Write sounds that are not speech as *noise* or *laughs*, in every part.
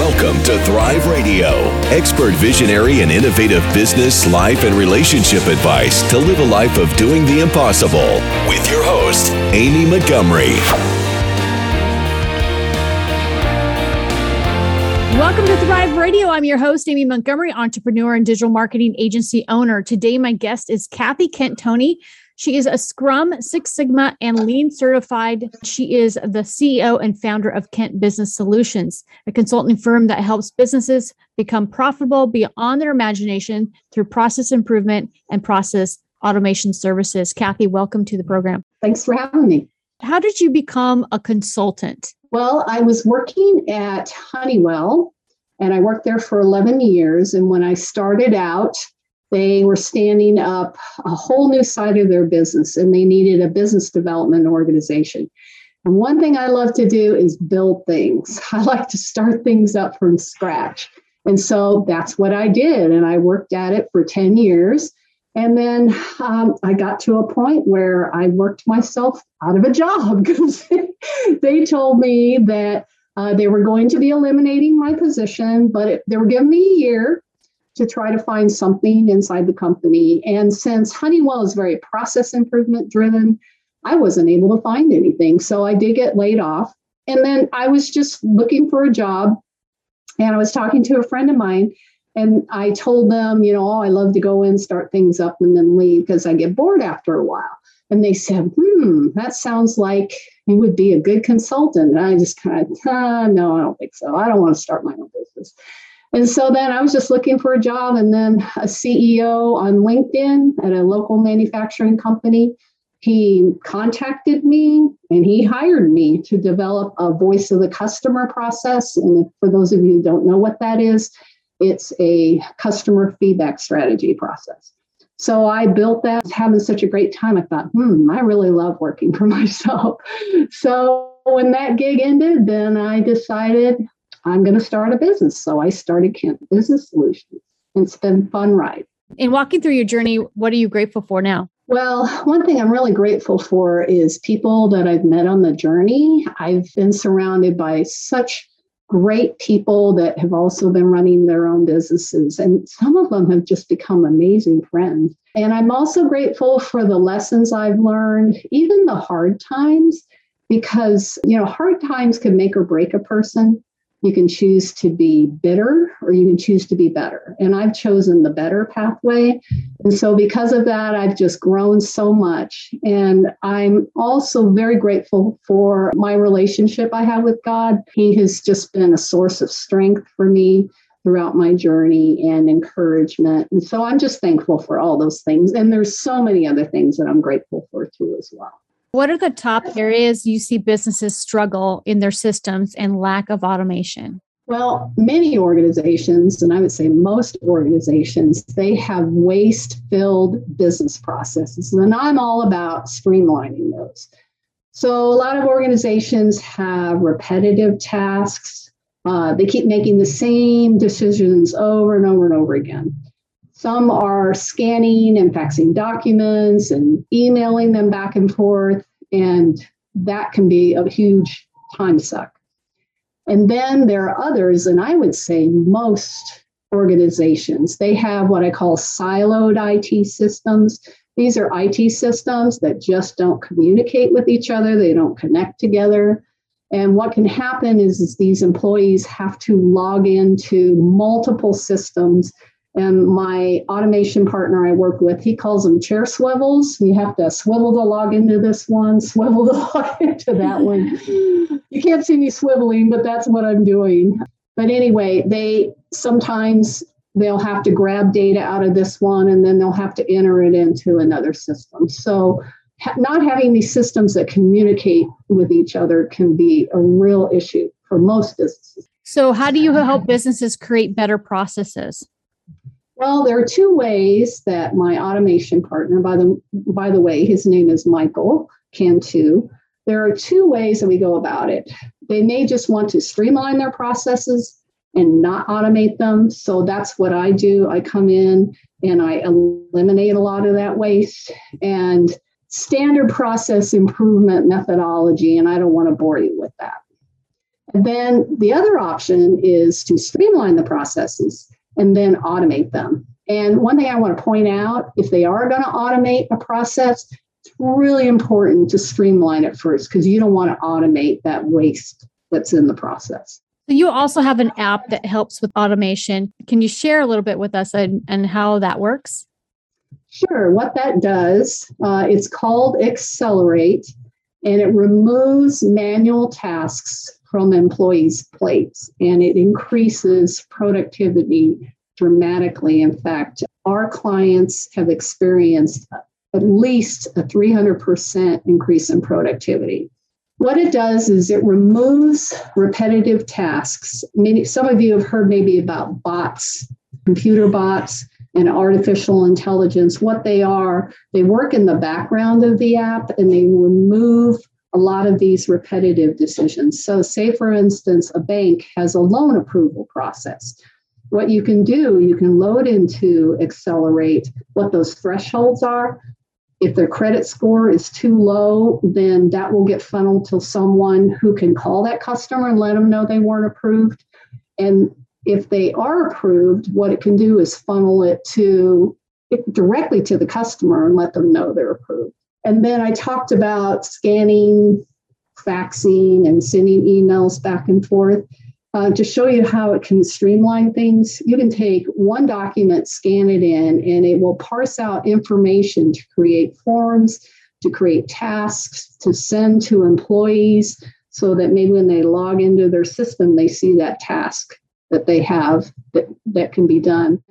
Welcome to Thrive Radio, expert visionary and innovative business, life, and relationship advice to live a life of doing the impossible. With your host, Amy Montgomery. Welcome to Thrive Radio. I'm your host, Amy Montgomery, entrepreneur and digital marketing agency owner. Today, my guest is Kathy Kent Tony. She is a Scrum, Six Sigma, and Lean certified. She is the CEO and founder of Kent Business Solutions, a consulting firm that helps businesses become profitable beyond their imagination through process improvement and process automation services. Kathy, welcome to the program. Thanks for having me. How did you become a consultant? Well, I was working at Honeywell and I worked there for 11 years. And when I started out, they were standing up a whole new side of their business and they needed a business development organization. And one thing I love to do is build things. *laughs* I like to start things up from scratch. And so that's what I did. And I worked at it for 10 years. And then um, I got to a point where I worked myself out of a job *laughs* because they told me that uh, they were going to be eliminating my position, but it, they were giving me a year to try to find something inside the company. And since Honeywell is very process improvement driven, I wasn't able to find anything. So I did get laid off. And then I was just looking for a job. And I was talking to a friend of mine, and I told them, you know, oh, I love to go in, start things up, and then leave because I get bored after a while. And they said, hmm, that sounds like you would be a good consultant. And I just kind of, ah, no, I don't think so. I don't want to start my own business. And so then I was just looking for a job, and then a CEO on LinkedIn at a local manufacturing company. He contacted me and he hired me to develop a voice of the customer process. And for those of you who don't know what that is, it's a customer feedback strategy process. So I built that, having such a great time. I thought, hmm, I really love working for *laughs* myself. So when that gig ended, then I decided I'm going to start a business. So I started Kent Business Solutions. It's been fun ride. In walking through your journey, what are you grateful for now? Well, one thing I'm really grateful for is people that I've met on the journey. I've been surrounded by such great people that have also been running their own businesses, and some of them have just become amazing friends. And I'm also grateful for the lessons I've learned, even the hard times, because, you know, hard times can make or break a person. You can choose to be bitter or you can choose to be better. And I've chosen the better pathway. And so, because of that, I've just grown so much. And I'm also very grateful for my relationship I have with God. He has just been a source of strength for me throughout my journey and encouragement. And so, I'm just thankful for all those things. And there's so many other things that I'm grateful for too, as well. What are the top areas you see businesses struggle in their systems and lack of automation? Well, many organizations, and I would say most organizations, they have waste filled business processes. And I'm all about streamlining those. So, a lot of organizations have repetitive tasks. Uh, they keep making the same decisions over and over and over again. Some are scanning and faxing documents and emailing them back and forth, and that can be a huge time suck. And then there are others, and I would say most organizations, they have what I call siloed IT systems. These are IT systems that just don't communicate with each other, they don't connect together. And what can happen is, is these employees have to log into multiple systems and my automation partner I work with, he calls them chair swivels. You have to swivel the log into this one, *laughs* swivel the log into that one. You can't see me swiveling, but that's what I'm doing. But anyway, they sometimes they'll have to grab data out of this one and then they'll have to enter it into another system. So not having these systems that communicate with each other can be a real issue for most businesses. So how do you help businesses create better processes? Well, there are two ways that my automation partner, by the by the way, his name is Michael Cantu. There are two ways that we go about it. They may just want to streamline their processes and not automate them. So that's what I do. I come in and I eliminate a lot of that waste and standard process improvement methodology. And I don't want to bore you with that. And then the other option is to streamline the processes and then automate them. And one thing I want to point out if they are going to automate a process, it's really important to streamline it first because you don't want to automate that waste that's in the process. So you also have an app that helps with automation. Can you share a little bit with us and, and how that works? Sure. What that does, uh, it's called Accelerate, and it removes manual tasks from employees' plates and it increases productivity dramatically. In fact, our clients have experienced at least a 300% increase in productivity. What it does is it removes repetitive tasks. Many, some of you have heard maybe about bots, computer bots, and artificial intelligence. What they are, they work in the background of the app and they remove a lot of these repetitive decisions. So, say for instance, a bank has a loan approval process. What you can do, you can load into Accelerate what those thresholds are. If their credit score is too low, then that will get funneled to someone who can call that customer and let them know they weren't approved. And if they are approved, what it can do is funnel it to directly to the customer and let them know they're approved. And then I talked about scanning, faxing, and sending emails back and forth. Uh, to show you how it can streamline things, you can take one document, scan it in, and it will parse out information to create forms, to create tasks, to send to employees so that maybe when they log into their system, they see that task that they have that, that can be done.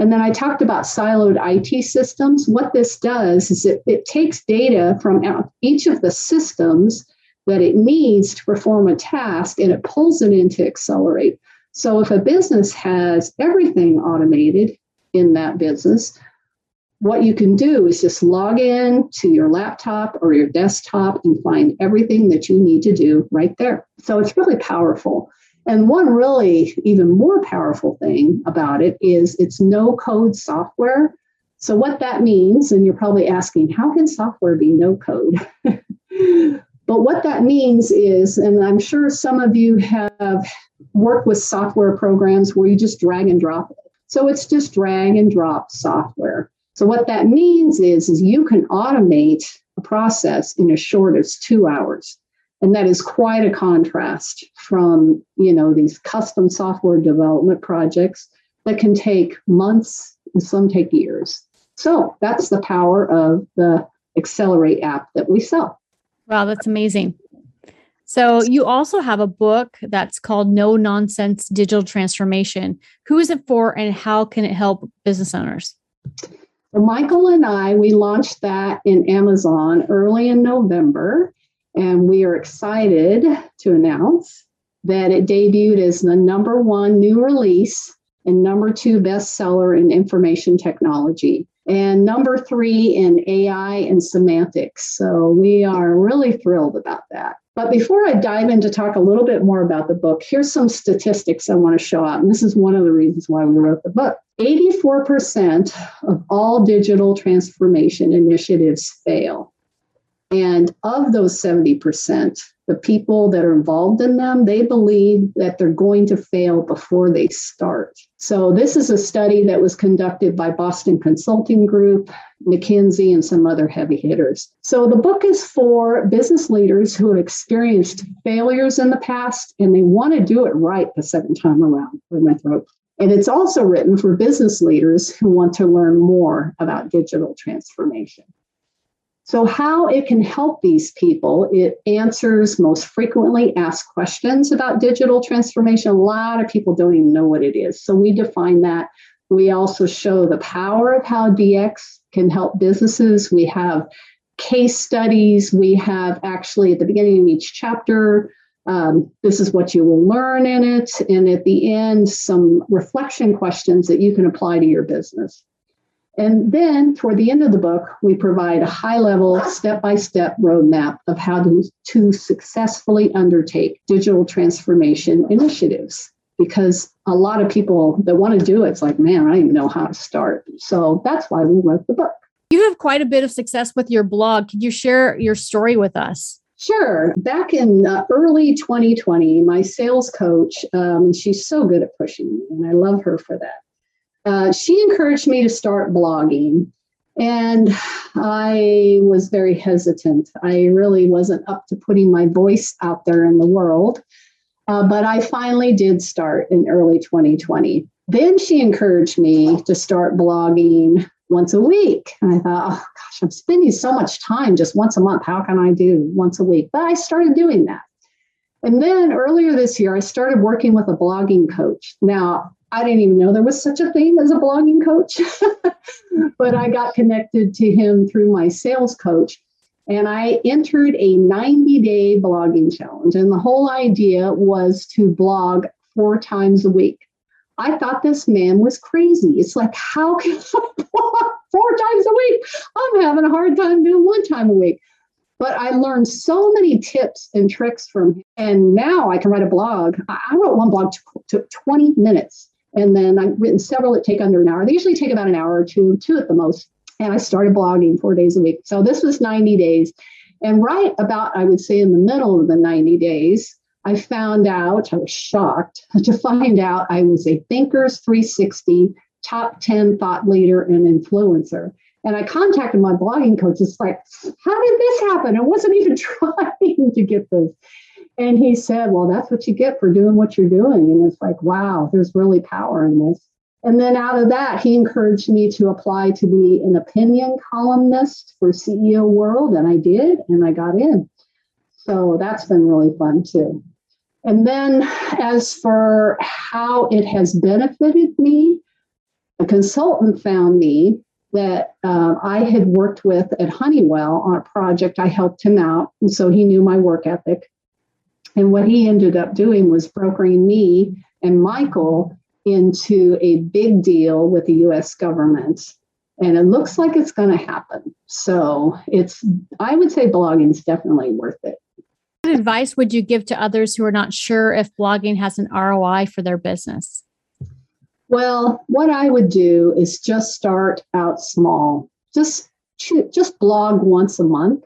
And then I talked about siloed IT systems. What this does is it, it takes data from each of the systems that it needs to perform a task and it pulls it into Accelerate. So if a business has everything automated in that business, what you can do is just log in to your laptop or your desktop and find everything that you need to do right there. So it's really powerful. And one really even more powerful thing about it is it's no code software. So, what that means, and you're probably asking, how can software be no code? *laughs* but what that means is, and I'm sure some of you have worked with software programs where you just drag and drop it. So, it's just drag and drop software. So, what that means is, is you can automate a process in as short as two hours. And that is quite a contrast from, you know, these custom software development projects that can take months and some take years. So that's the power of the Accelerate app that we sell. Wow, that's amazing. So you also have a book that's called No Nonsense Digital Transformation. Who is it for and how can it help business owners? Well, Michael and I, we launched that in Amazon early in November. And we are excited to announce that it debuted as the number one new release and number two bestseller in information technology, and number three in AI and semantics. So we are really thrilled about that. But before I dive in to talk a little bit more about the book, here's some statistics I want to show out. And this is one of the reasons why we wrote the book. 84% of all digital transformation initiatives fail. And of those 70%, the people that are involved in them, they believe that they're going to fail before they start. So, this is a study that was conducted by Boston Consulting Group, McKinsey, and some other heavy hitters. So, the book is for business leaders who have experienced failures in the past and they want to do it right the second time around. my throat. And it's also written for business leaders who want to learn more about digital transformation. So, how it can help these people, it answers most frequently asked questions about digital transformation. A lot of people don't even know what it is. So, we define that. We also show the power of how DX can help businesses. We have case studies. We have actually at the beginning of each chapter, um, this is what you will learn in it. And at the end, some reflection questions that you can apply to your business. And then toward the end of the book, we provide a high level, step by step roadmap of how to, to successfully undertake digital transformation initiatives. Because a lot of people that want to do it, it's like, man, I don't even know how to start. So that's why we wrote the book. You have quite a bit of success with your blog. Could you share your story with us? Sure. Back in uh, early 2020, my sales coach, um, she's so good at pushing me, and I love her for that. Uh, she encouraged me to start blogging. And I was very hesitant. I really wasn't up to putting my voice out there in the world. Uh, but I finally did start in early 2020. Then she encouraged me to start blogging once a week. And I thought, oh gosh, I'm spending so much time just once a month. How can I do once a week? But I started doing that. And then earlier this year, I started working with a blogging coach. Now, I didn't even know there was such a thing as a blogging coach, *laughs* but I got connected to him through my sales coach. And I entered a 90 day blogging challenge. And the whole idea was to blog four times a week. I thought this man was crazy. It's like, how can *laughs* I blog four times a week? I'm having a hard time doing one time a week. But I learned so many tips and tricks from him. And now I can write a blog. I wrote one blog, took 20 minutes. And then I've written several that take under an hour. They usually take about an hour or two, two at the most. And I started blogging four days a week. So this was 90 days. And right about, I would say, in the middle of the 90 days, I found out, I was shocked *laughs* to find out I was a Thinkers 360 top 10 thought leader and influencer. And I contacted my blogging coach. It's like, how did this happen? I wasn't even *laughs* trying to get this. And he said, Well, that's what you get for doing what you're doing. And it's like, wow, there's really power in this. And then out of that, he encouraged me to apply to be an opinion columnist for CEO World. And I did, and I got in. So that's been really fun too. And then, as for how it has benefited me, a consultant found me that uh, I had worked with at Honeywell on a project. I helped him out, and so he knew my work ethic. And what he ended up doing was brokering me and Michael into a big deal with the US government. And it looks like it's going to happen. So it's, I would say blogging is definitely worth it. What advice would you give to others who are not sure if blogging has an ROI for their business? Well, what I would do is just start out small. Just just blog once a month.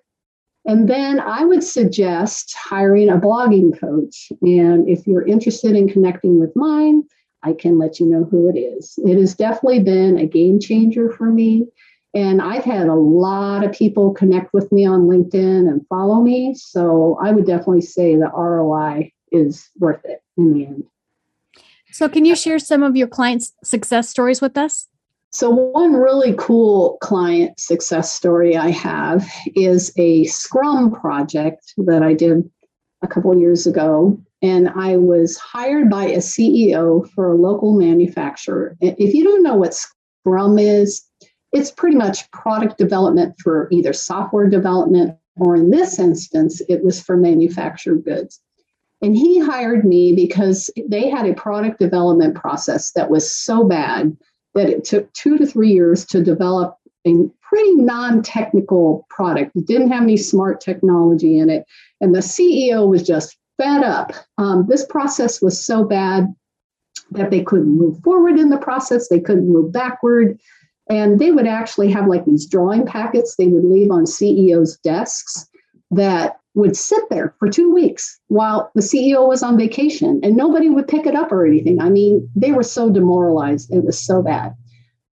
And then I would suggest hiring a blogging coach. And if you're interested in connecting with mine, I can let you know who it is. It has definitely been a game changer for me. And I've had a lot of people connect with me on LinkedIn and follow me. So I would definitely say the ROI is worth it in the end. So, can you share some of your clients' success stories with us? So, one really cool client success story I have is a Scrum project that I did a couple years ago and I was hired by a CEO for a local manufacturer. If you don't know what Scrum is, it's pretty much product development for either software development or in this instance, it was for manufactured goods. And he hired me because they had a product development process that was so bad that it took two to three years to develop a pretty non technical product. It didn't have any smart technology in it. And the CEO was just fed up. Um, this process was so bad that they couldn't move forward in the process, they couldn't move backward. And they would actually have like these drawing packets they would leave on CEOs' desks that would sit there for two weeks while the CEO was on vacation and nobody would pick it up or anything. I mean, they were so demoralized. It was so bad.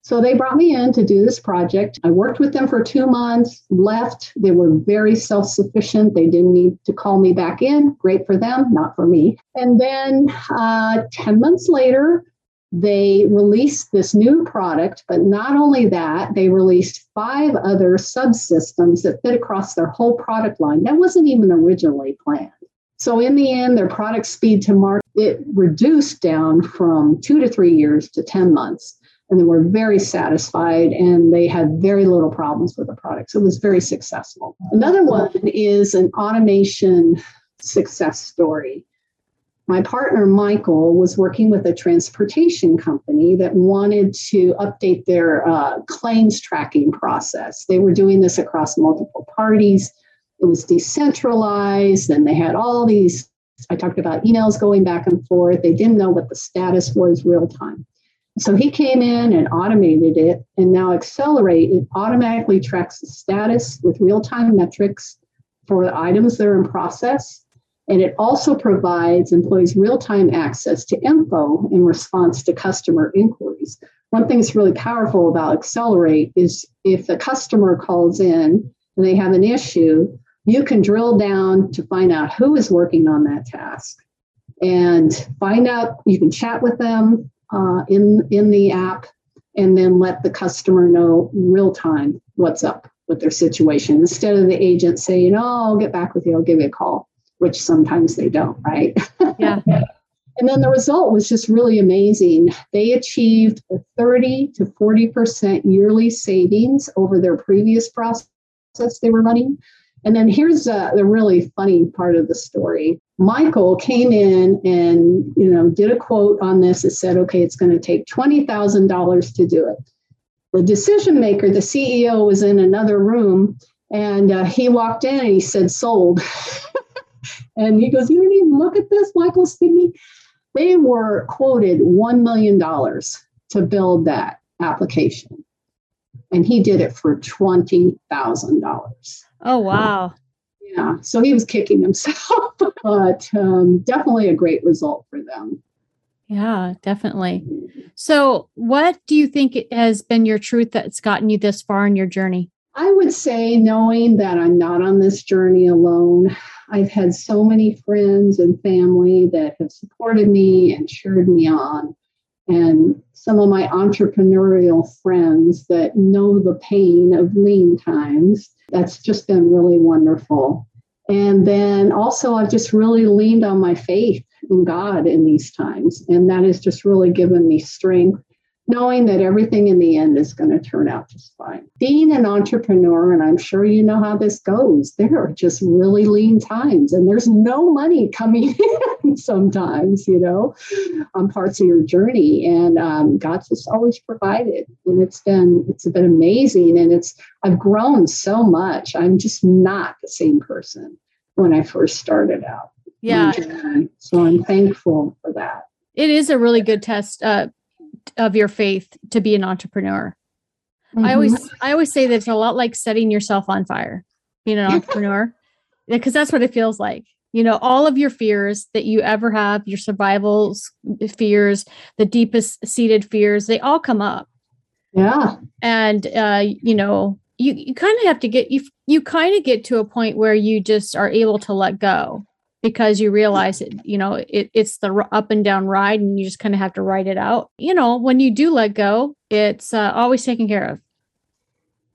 So they brought me in to do this project. I worked with them for two months, left. They were very self sufficient. They didn't need to call me back in. Great for them, not for me. And then uh, 10 months later, they released this new product, but not only that, they released five other subsystems that fit across their whole product line. That wasn't even originally planned. So in the end, their product speed to market it reduced down from two to three years to 10 months and they were very satisfied and they had very little problems with the product. So it was very successful. Another one is an automation success story. My partner, Michael, was working with a transportation company that wanted to update their uh, claims tracking process. They were doing this across multiple parties. It was decentralized, and they had all these. I talked about emails going back and forth. They didn't know what the status was real time. So he came in and automated it, and now Accelerate, it automatically tracks the status with real time metrics for the items that are in process. And it also provides employees real time access to info in response to customer inquiries. One thing that's really powerful about Accelerate is if the customer calls in and they have an issue, you can drill down to find out who is working on that task and find out, you can chat with them uh, in, in the app and then let the customer know real time what's up with their situation. Instead of the agent saying, Oh, I'll get back with you, I'll give you a call, which sometimes they don't, right? Yeah. *laughs* and then the result was just really amazing. They achieved a 30 to 40% yearly savings over their previous process they were running. And then here's uh, the really funny part of the story. Michael came in and you know did a quote on this. It said, "Okay, it's going to take twenty thousand dollars to do it." The decision maker, the CEO, was in another room, and uh, he walked in and he said, "Sold." *laughs* and he goes, "You didn't even look at this, Michael Stigney." They were quoted one million dollars to build that application, and he did it for twenty thousand dollars. Oh, wow. Yeah, so he was kicking himself, *laughs* but um, definitely a great result for them. Yeah, definitely. So, what do you think has been your truth that's gotten you this far in your journey? I would say knowing that I'm not on this journey alone. I've had so many friends and family that have supported me and cheered me on and some of my entrepreneurial friends that know the pain of lean times. That's just been really wonderful. And then also, I've just really leaned on my faith in God in these times. And that has just really given me strength knowing that everything in the end is going to turn out just fine. Being an entrepreneur, and I'm sure you know how this goes, there are just really lean times and there's no money coming *laughs* in sometimes, you know, on parts of your journey. And um, God's just always provided. And it's been, it's been amazing. And it's, I've grown so much. I'm just not the same person when I first started out. Yeah. So I'm thankful for that. It is a really good test. Uh, of your faith to be an entrepreneur. Mm-hmm. I always mm-hmm. I always say that it's a lot like setting yourself on fire, being an *laughs* entrepreneur, because that's what it feels like. You know, all of your fears that you ever have, your survival fears, the deepest seated fears, they all come up. Yeah. And uh, you know, you you kind of have to get you you kind of get to a point where you just are able to let go because you realize it you know it, it's the up and down ride and you just kind of have to ride it out. You know when you do let go it's uh, always taken care of.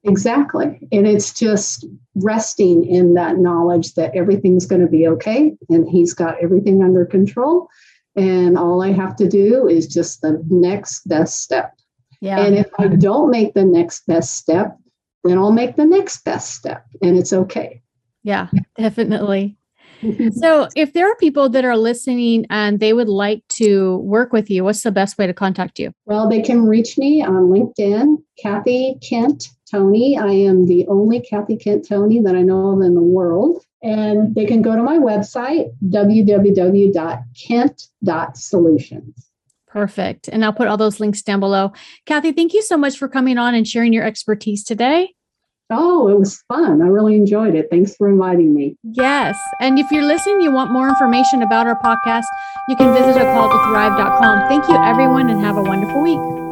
Exactly. And it's just resting in that knowledge that everything's going to be okay and he's got everything under control. And all i have to do is just the next best step. Yeah. and if i don't make the next best step then i'll make the next best step and it's okay. Yeah definitely so, if there are people that are listening and they would like to work with you, what's the best way to contact you? Well, they can reach me on LinkedIn, Kathy Kent Tony. I am the only Kathy Kent Tony that I know of in the world. And they can go to my website, www.kent.solutions. Perfect. And I'll put all those links down below. Kathy, thank you so much for coming on and sharing your expertise today. Oh, it was fun. I really enjoyed it. Thanks for inviting me. Yes. And if you're listening, you want more information about our podcast, you can visit a call to thrive.com. Thank you, everyone, and have a wonderful week.